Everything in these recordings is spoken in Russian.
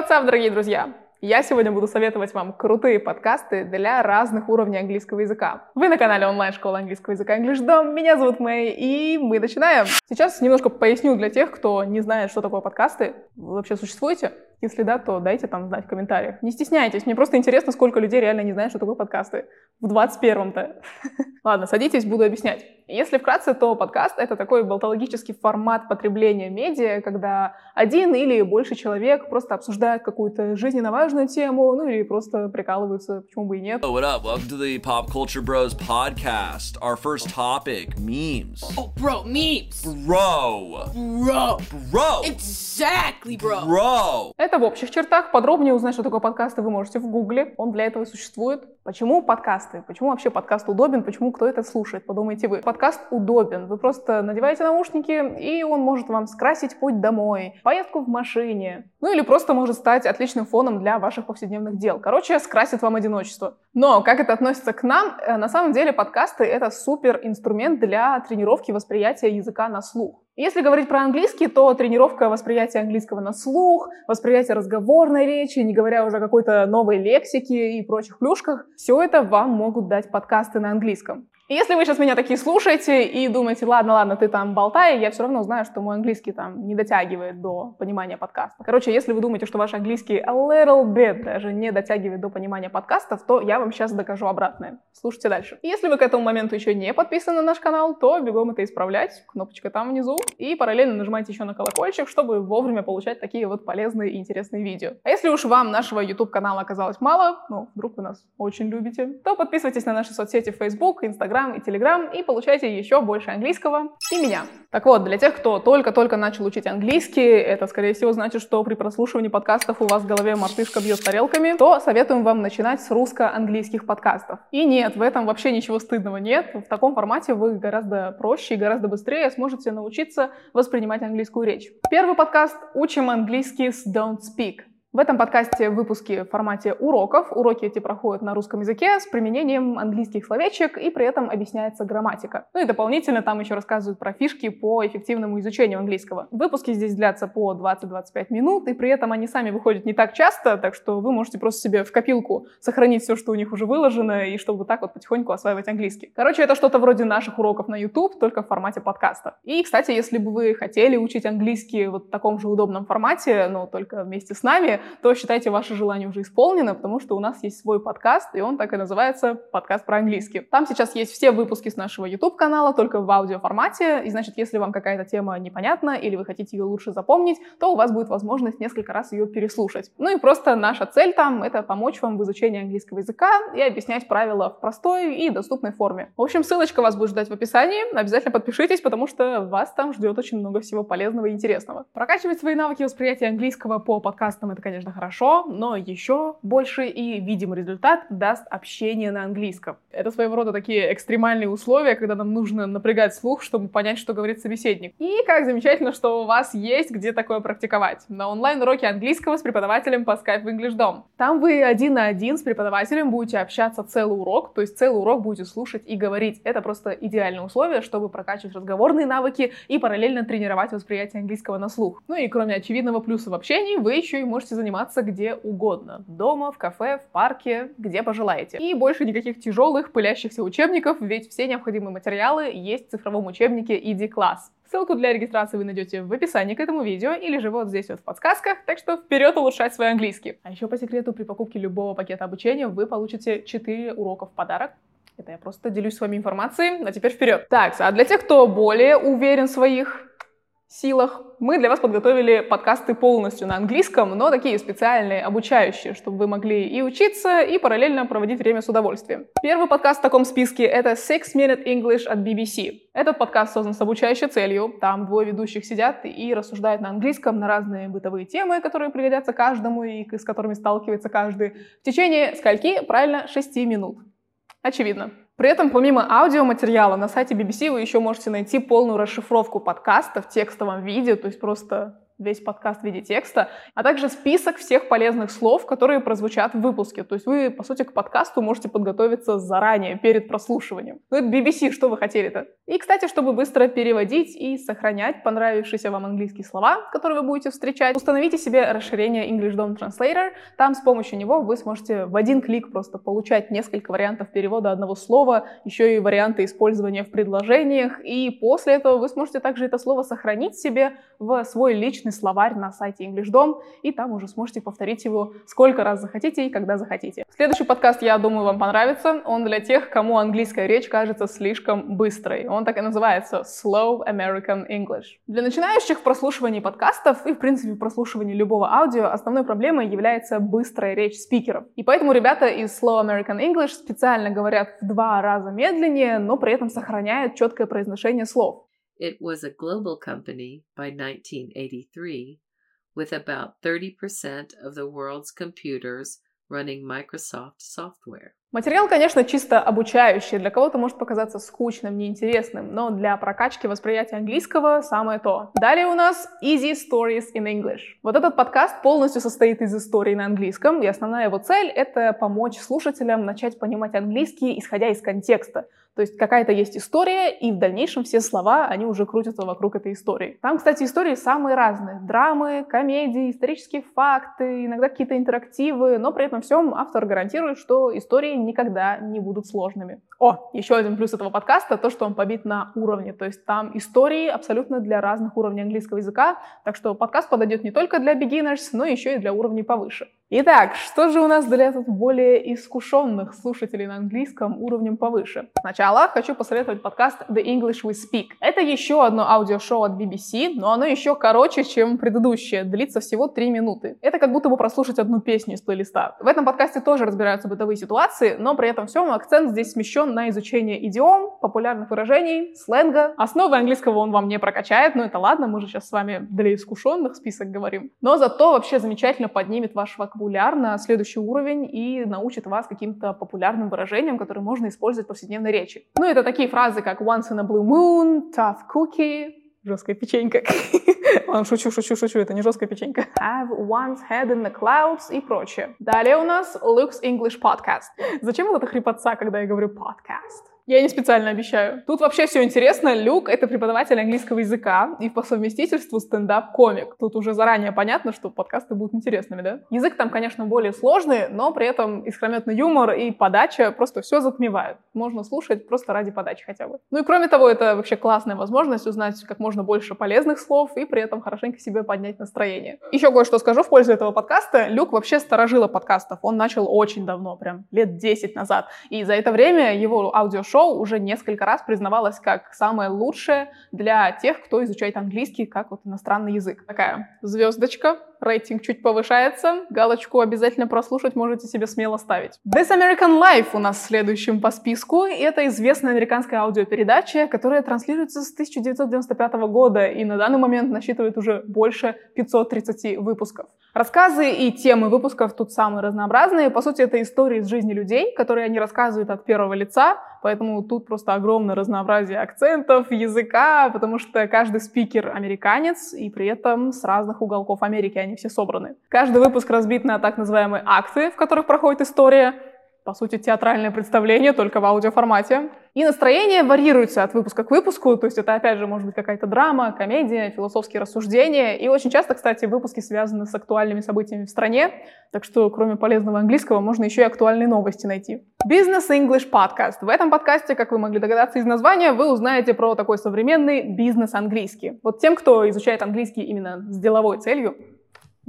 what's up, дорогие друзья! Я сегодня буду советовать вам крутые подкасты для разных уровней английского языка. Вы на канале онлайн-школы английского языка EnglishDom, меня зовут Мэй, и мы начинаем. Сейчас немножко поясню для тех, кто не знает, что такое подкасты. Вы вообще существуете? Если да, то дайте там знать в комментариях. Не стесняйтесь, мне просто интересно, сколько людей реально не знают, что такое подкасты. В 21-м-то. Ладно, садитесь, буду объяснять. Если вкратце, то подкаст — это такой болтологический формат потребления медиа, когда один или больше человек просто обсуждают какую-то жизненно важную тему, ну или просто прикалываются, почему бы и нет. Oh, what up? Welcome to the Pop Culture Bros podcast. Our first topic, memes. Oh, bro, memes. Bro. Bro. Bro. Exactly, bro. Bro. Это в общих чертах. Подробнее узнать, что такое подкасты, вы можете в гугле. Он для этого существует. Почему подкасты? Почему вообще подкаст удобен? Почему кто это слушает? Подумайте вы. Подкаст удобен. Вы просто надеваете наушники, и он может вам скрасить путь домой, поездку в машине. Ну или просто может стать отличным фоном для ваших повседневных дел. Короче, скрасит вам одиночество. Но как это относится к нам? Э, На самом деле подкасты — это супер инструмент для тренировки восприятия языка на слух. Если говорить про английский, то тренировка восприятия английского на слух, восприятие разговорной речи, не говоря уже о какой-то новой лексике и прочих плюшках, все это вам могут дать подкасты на английском. И если вы сейчас меня такие слушаете и думаете, ладно, ладно, ты там болтай, я все равно знаю, что мой английский там не дотягивает до понимания подкаста. Короче, если вы думаете, что ваш английский a little bit даже не дотягивает до понимания подкастов, то я вам сейчас докажу обратное. Слушайте дальше. Если вы к этому моменту еще не подписаны на наш канал, то бегом это исправлять. Кнопочка там внизу. И параллельно нажимайте еще на колокольчик, чтобы вовремя получать такие вот полезные и интересные видео. А если уж вам нашего YouTube канала оказалось мало, ну, вдруг вы нас очень любите, то подписывайтесь на наши соцсети Facebook, Instagram и Telegram и получайте еще больше английского и меня. Так вот, для тех, кто только-только начал учить английский, это, скорее всего, значит, что при прослушивании подкастов у вас в голове мартышка бьет тарелками, то советуем вам начинать с русско-английских подкастов. И нет, в этом вообще ничего стыдного нет. В таком формате вы гораздо проще и гораздо быстрее сможете научиться воспринимать английскую речь. Первый подкаст «Учим английский с Don't Speak». В этом подкасте выпуски в формате уроков. Уроки эти проходят на русском языке с применением английских словечек и при этом объясняется грамматика. Ну и дополнительно там еще рассказывают про фишки по эффективному изучению английского. Выпуски здесь длятся по 20-25 минут, и при этом они сами выходят не так часто, так что вы можете просто себе в копилку сохранить все, что у них уже выложено, и чтобы так вот потихоньку осваивать английский. Короче, это что-то вроде наших уроков на YouTube, только в формате подкаста. И, кстати, если бы вы хотели учить английский вот в таком же удобном формате, но только вместе с нами, то считайте ваше желание уже исполнено, потому что у нас есть свой подкаст, и он так и называется «Подкаст про английский». Там сейчас есть все выпуски с нашего YouTube-канала, только в аудиоформате, и значит, если вам какая-то тема непонятна или вы хотите ее лучше запомнить, то у вас будет возможность несколько раз ее переслушать. Ну и просто наша цель там — это помочь вам в изучении английского языка и объяснять правила в простой и доступной форме. В общем, ссылочка вас будет ждать в описании, обязательно подпишитесь, потому что вас там ждет очень много всего полезного и интересного. Прокачивать свои навыки восприятия английского по подкастам — это, конечно, хорошо, но еще больше и видимый результат даст общение на английском. Это своего рода такие экстремальные условия, когда нам нужно напрягать слух, чтобы понять, что говорит собеседник. И как замечательно, что у вас есть где такое практиковать. На онлайн-уроке английского с преподавателем по Skype в English Dom. Там вы один на один с преподавателем будете общаться целый урок, то есть целый урок будете слушать и говорить. Это просто идеальное условие, чтобы прокачивать разговорные навыки и параллельно тренировать восприятие английского на слух. Ну и кроме очевидного плюса в общении, вы еще и можете заниматься где угодно. Дома, в кафе, в парке, где пожелаете. И больше никаких тяжелых, пылящихся учебников, ведь все необходимые материалы есть в цифровом учебнике Class. Ссылку для регистрации вы найдете в описании к этому видео или же вот здесь вот в подсказках, так что вперед улучшать свой английский. А еще по секрету, при покупке любого пакета обучения вы получите 4 урока в подарок. Это я просто делюсь с вами информацией, а теперь вперед. Так, а для тех, кто более уверен в своих силах, мы для вас подготовили подкасты полностью на английском, но такие специальные, обучающие, чтобы вы могли и учиться, и параллельно проводить время с удовольствием. Первый подкаст в таком списке — это Six Minute English от BBC. Этот подкаст создан с обучающей целью. Там двое ведущих сидят и рассуждают на английском на разные бытовые темы, которые пригодятся каждому и с которыми сталкивается каждый в течение скольки? Правильно, 6 минут. Очевидно. При этом, помимо аудиоматериала, на сайте BBC вы еще можете найти полную расшифровку подкаста в текстовом виде, то есть просто весь подкаст в виде текста, а также список всех полезных слов, которые прозвучат в выпуске. То есть вы, по сути, к подкасту можете подготовиться заранее, перед прослушиванием. Ну, это BBC, что вы хотели-то? И, кстати, чтобы быстро переводить и сохранять понравившиеся вам английские слова, которые вы будете встречать, установите себе расширение English Dom Translator. Там с помощью него вы сможете в один клик просто получать несколько вариантов перевода одного слова, еще и варианты использования в предложениях, и после этого вы сможете также это слово сохранить себе в свой личный словарь на сайте EnglishDom, и там уже сможете повторить его сколько раз захотите и когда захотите. Следующий подкаст, я думаю, вам понравится. Он для тех, кому английская речь кажется слишком быстрой. Он так и называется Slow American English. Для начинающих в прослушивании подкастов и, в принципе, в прослушивании любого аудио основной проблемой является быстрая речь спикеров. И поэтому ребята из Slow American English специально говорят в два раза медленнее, но при этом сохраняют четкое произношение слов. It was a global company by 1983 with about 30% of the world's computers running Microsoft software. Материал, конечно, чисто обучающий. Для кого-то может показаться скучным, неинтересным, но для прокачки восприятия английского самое то. Далее у нас Easy Stories in English. Вот этот подкаст полностью состоит из историй на английском, и основная его цель — это помочь слушателям начать понимать английский, исходя из контекста. То есть какая-то есть история, и в дальнейшем все слова, они уже крутятся вокруг этой истории. Там, кстати, истории самые разные. Драмы, комедии, исторические факты, иногда какие-то интерактивы, но при этом всем автор гарантирует, что истории никогда не будут сложными. О, еще один плюс этого подкаста, то, что он побит на уровне. То есть там истории абсолютно для разных уровней английского языка, так что подкаст подойдет не только для beginners, но еще и для уровней повыше. Итак, что же у нас для тут более искушенных слушателей на английском уровнем повыше? Сначала хочу посоветовать подкаст The English We Speak. Это еще одно аудиошоу от BBC, но оно еще короче, чем предыдущее, длится всего 3 минуты. Это как будто бы прослушать одну песню из плейлиста. В этом подкасте тоже разбираются бытовые ситуации, но при этом всем акцент здесь смещен на изучение идиом, популярных выражений, сленга. Основы английского он вам не прокачает, но это ладно, мы же сейчас с вами для искушенных список говорим. Но зато вообще замечательно поднимет ваш вокабуляр на следующий уровень и научит вас каким-то популярным выражениям, которые можно использовать в повседневной речи. Ну, это такие фразы, как once in a blue moon, tough cookie, жесткая печенька. Ладно, шучу, шучу, шучу, это не жесткая печенька. Have one's head in the clouds и прочее. Далее у нас Luke's English Podcast. Зачем вот эта хрипотца, когда я говорю podcast? Я не специально обещаю. Тут вообще все интересно. Люк — это преподаватель английского языка и по совместительству стендап-комик. Тут уже заранее понятно, что подкасты будут интересными, да? Язык там, конечно, более сложный, но при этом искрометный юмор и подача просто все затмевают. Можно слушать просто ради подачи хотя бы. Ну и кроме того, это вообще классная возможность узнать как можно больше полезных слов и при этом хорошенько себе поднять настроение. Еще кое-что скажу в пользу этого подкаста. Люк вообще сторожила подкастов. Он начал очень давно, прям лет 10 назад. И за это время его аудиошоу шоу уже несколько раз признавалось как самое лучшее для тех, кто изучает английский как вот иностранный язык. Такая звездочка, рейтинг чуть повышается, галочку обязательно прослушать можете себе смело ставить. This American Life у нас следующим по списку, и это известная американская аудиопередача, которая транслируется с 1995 года и на данный момент насчитывает уже больше 530 выпусков. Рассказы и темы выпусков тут самые разнообразные. По сути, это истории из жизни людей, которые они рассказывают от первого лица, поэтому тут просто огромное разнообразие акцентов, языка, потому что каждый спикер американец, и при этом с разных уголков Америки они все собраны. Каждый выпуск разбит на так называемые акты, в которых проходит история, по сути, театральное представление, только в аудиоформате. И настроение варьируется от выпуска к выпуску, то есть это, опять же, может быть какая-то драма, комедия, философские рассуждения. И очень часто, кстати, выпуски связаны с актуальными событиями в стране, так что кроме полезного английского можно еще и актуальные новости найти. Business English Podcast. В этом подкасте, как вы могли догадаться из названия, вы узнаете про такой современный бизнес-английский. Вот тем, кто изучает английский именно с деловой целью,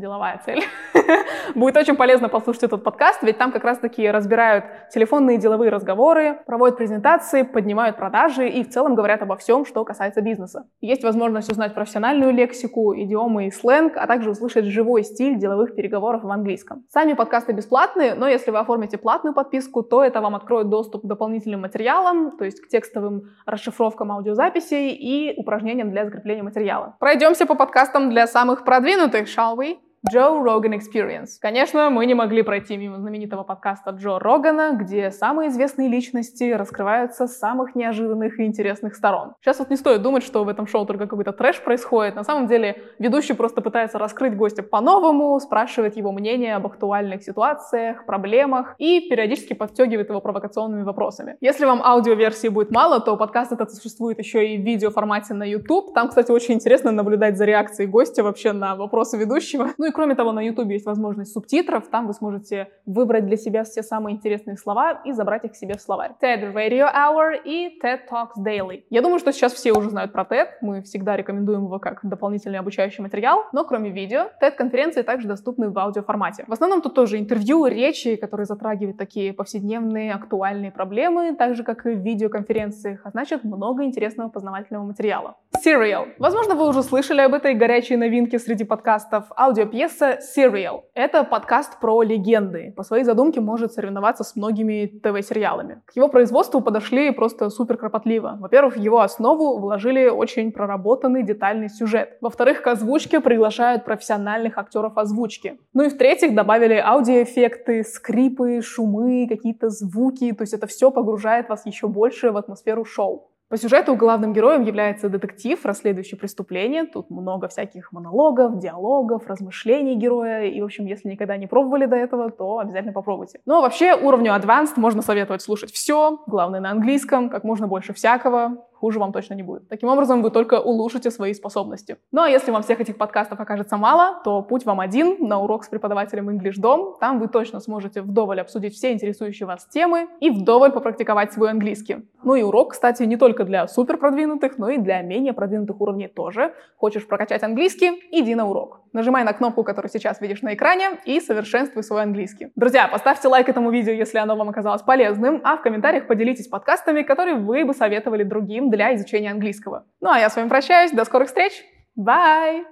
деловая цель. Будет очень полезно послушать этот подкаст, ведь там как раз-таки разбирают телефонные деловые разговоры, проводят презентации, поднимают продажи и в целом говорят обо всем, что касается бизнеса. Есть возможность узнать профессиональную лексику, идиомы и сленг, а также услышать живой стиль деловых переговоров в английском. Сами подкасты бесплатные, но если вы оформите платную подписку, то это вам откроет доступ к дополнительным материалам, то есть к текстовым расшифровкам аудиозаписей и упражнениям для закрепления материала. Пройдемся по подкастам для самых продвинутых, shall we? Joe Rogan Experience. Конечно, мы не могли пройти мимо знаменитого подкаста Джо Рогана, где самые известные личности раскрываются с самых неожиданных и интересных сторон. Сейчас вот не стоит думать, что в этом шоу только какой-то трэш происходит. На самом деле ведущий просто пытается раскрыть гостя по-новому, спрашивает его мнение об актуальных ситуациях, проблемах и периодически подстегивает его провокационными вопросами. Если вам аудиоверсии будет мало, то подкаст этот существует еще и в видеоформате на YouTube. Там, кстати, очень интересно наблюдать за реакцией гостя вообще на вопросы ведущего. Ну и кроме того, на YouTube есть возможность субтитров. Там вы сможете выбрать для себя все самые интересные слова и забрать их себе в словарь. TED Radio Hour и TED Talks Daily. Я думаю, что сейчас все уже знают про TED. Мы всегда рекомендуем его как дополнительный обучающий материал. Но кроме видео, TED-конференции также доступны в аудиоформате. В основном тут тоже интервью, речи, которые затрагивают такие повседневные актуальные проблемы, так же, как и в видеоконференциях, а значит, много интересного познавательного материала. Serial. Возможно, вы уже слышали об этой горячей новинке среди подкастов. Аудиопьеса Serial. Это подкаст про легенды. По своей задумке может соревноваться с многими ТВ-сериалами. К его производству подошли просто супер кропотливо. Во-первых, в его основу вложили очень проработанный детальный сюжет. Во-вторых, к озвучке приглашают профессиональных актеров озвучки. Ну и в-третьих, добавили аудиоэффекты, скрипы, шумы, какие-то звуки. То есть это все погружает вас еще больше в атмосферу шоу. По сюжету главным героем является детектив, расследующий преступление. Тут много всяких монологов, диалогов, размышлений героя. И, в общем, если никогда не пробовали до этого, то обязательно попробуйте. Но вообще уровню Advanced можно советовать слушать все, главное на английском, как можно больше всякого хуже вам точно не будет. Таким образом, вы только улучшите свои способности. Ну а если вам всех этих подкастов окажется мало, то путь вам один на урок с преподавателем English Dom. Там вы точно сможете вдоволь обсудить все интересующие вас темы и вдоволь попрактиковать свой английский. Ну и урок, кстати, не только для супер продвинутых, но и для менее продвинутых уровней тоже. Хочешь прокачать английский? Иди на урок. Нажимай на кнопку, которую сейчас видишь на экране, и совершенствуй свой английский. Друзья, поставьте лайк этому видео, если оно вам оказалось полезным, а в комментариях поделитесь подкастами, которые вы бы советовали другим для изучения английского. Ну а я с вами прощаюсь. До скорых встреч. Bye!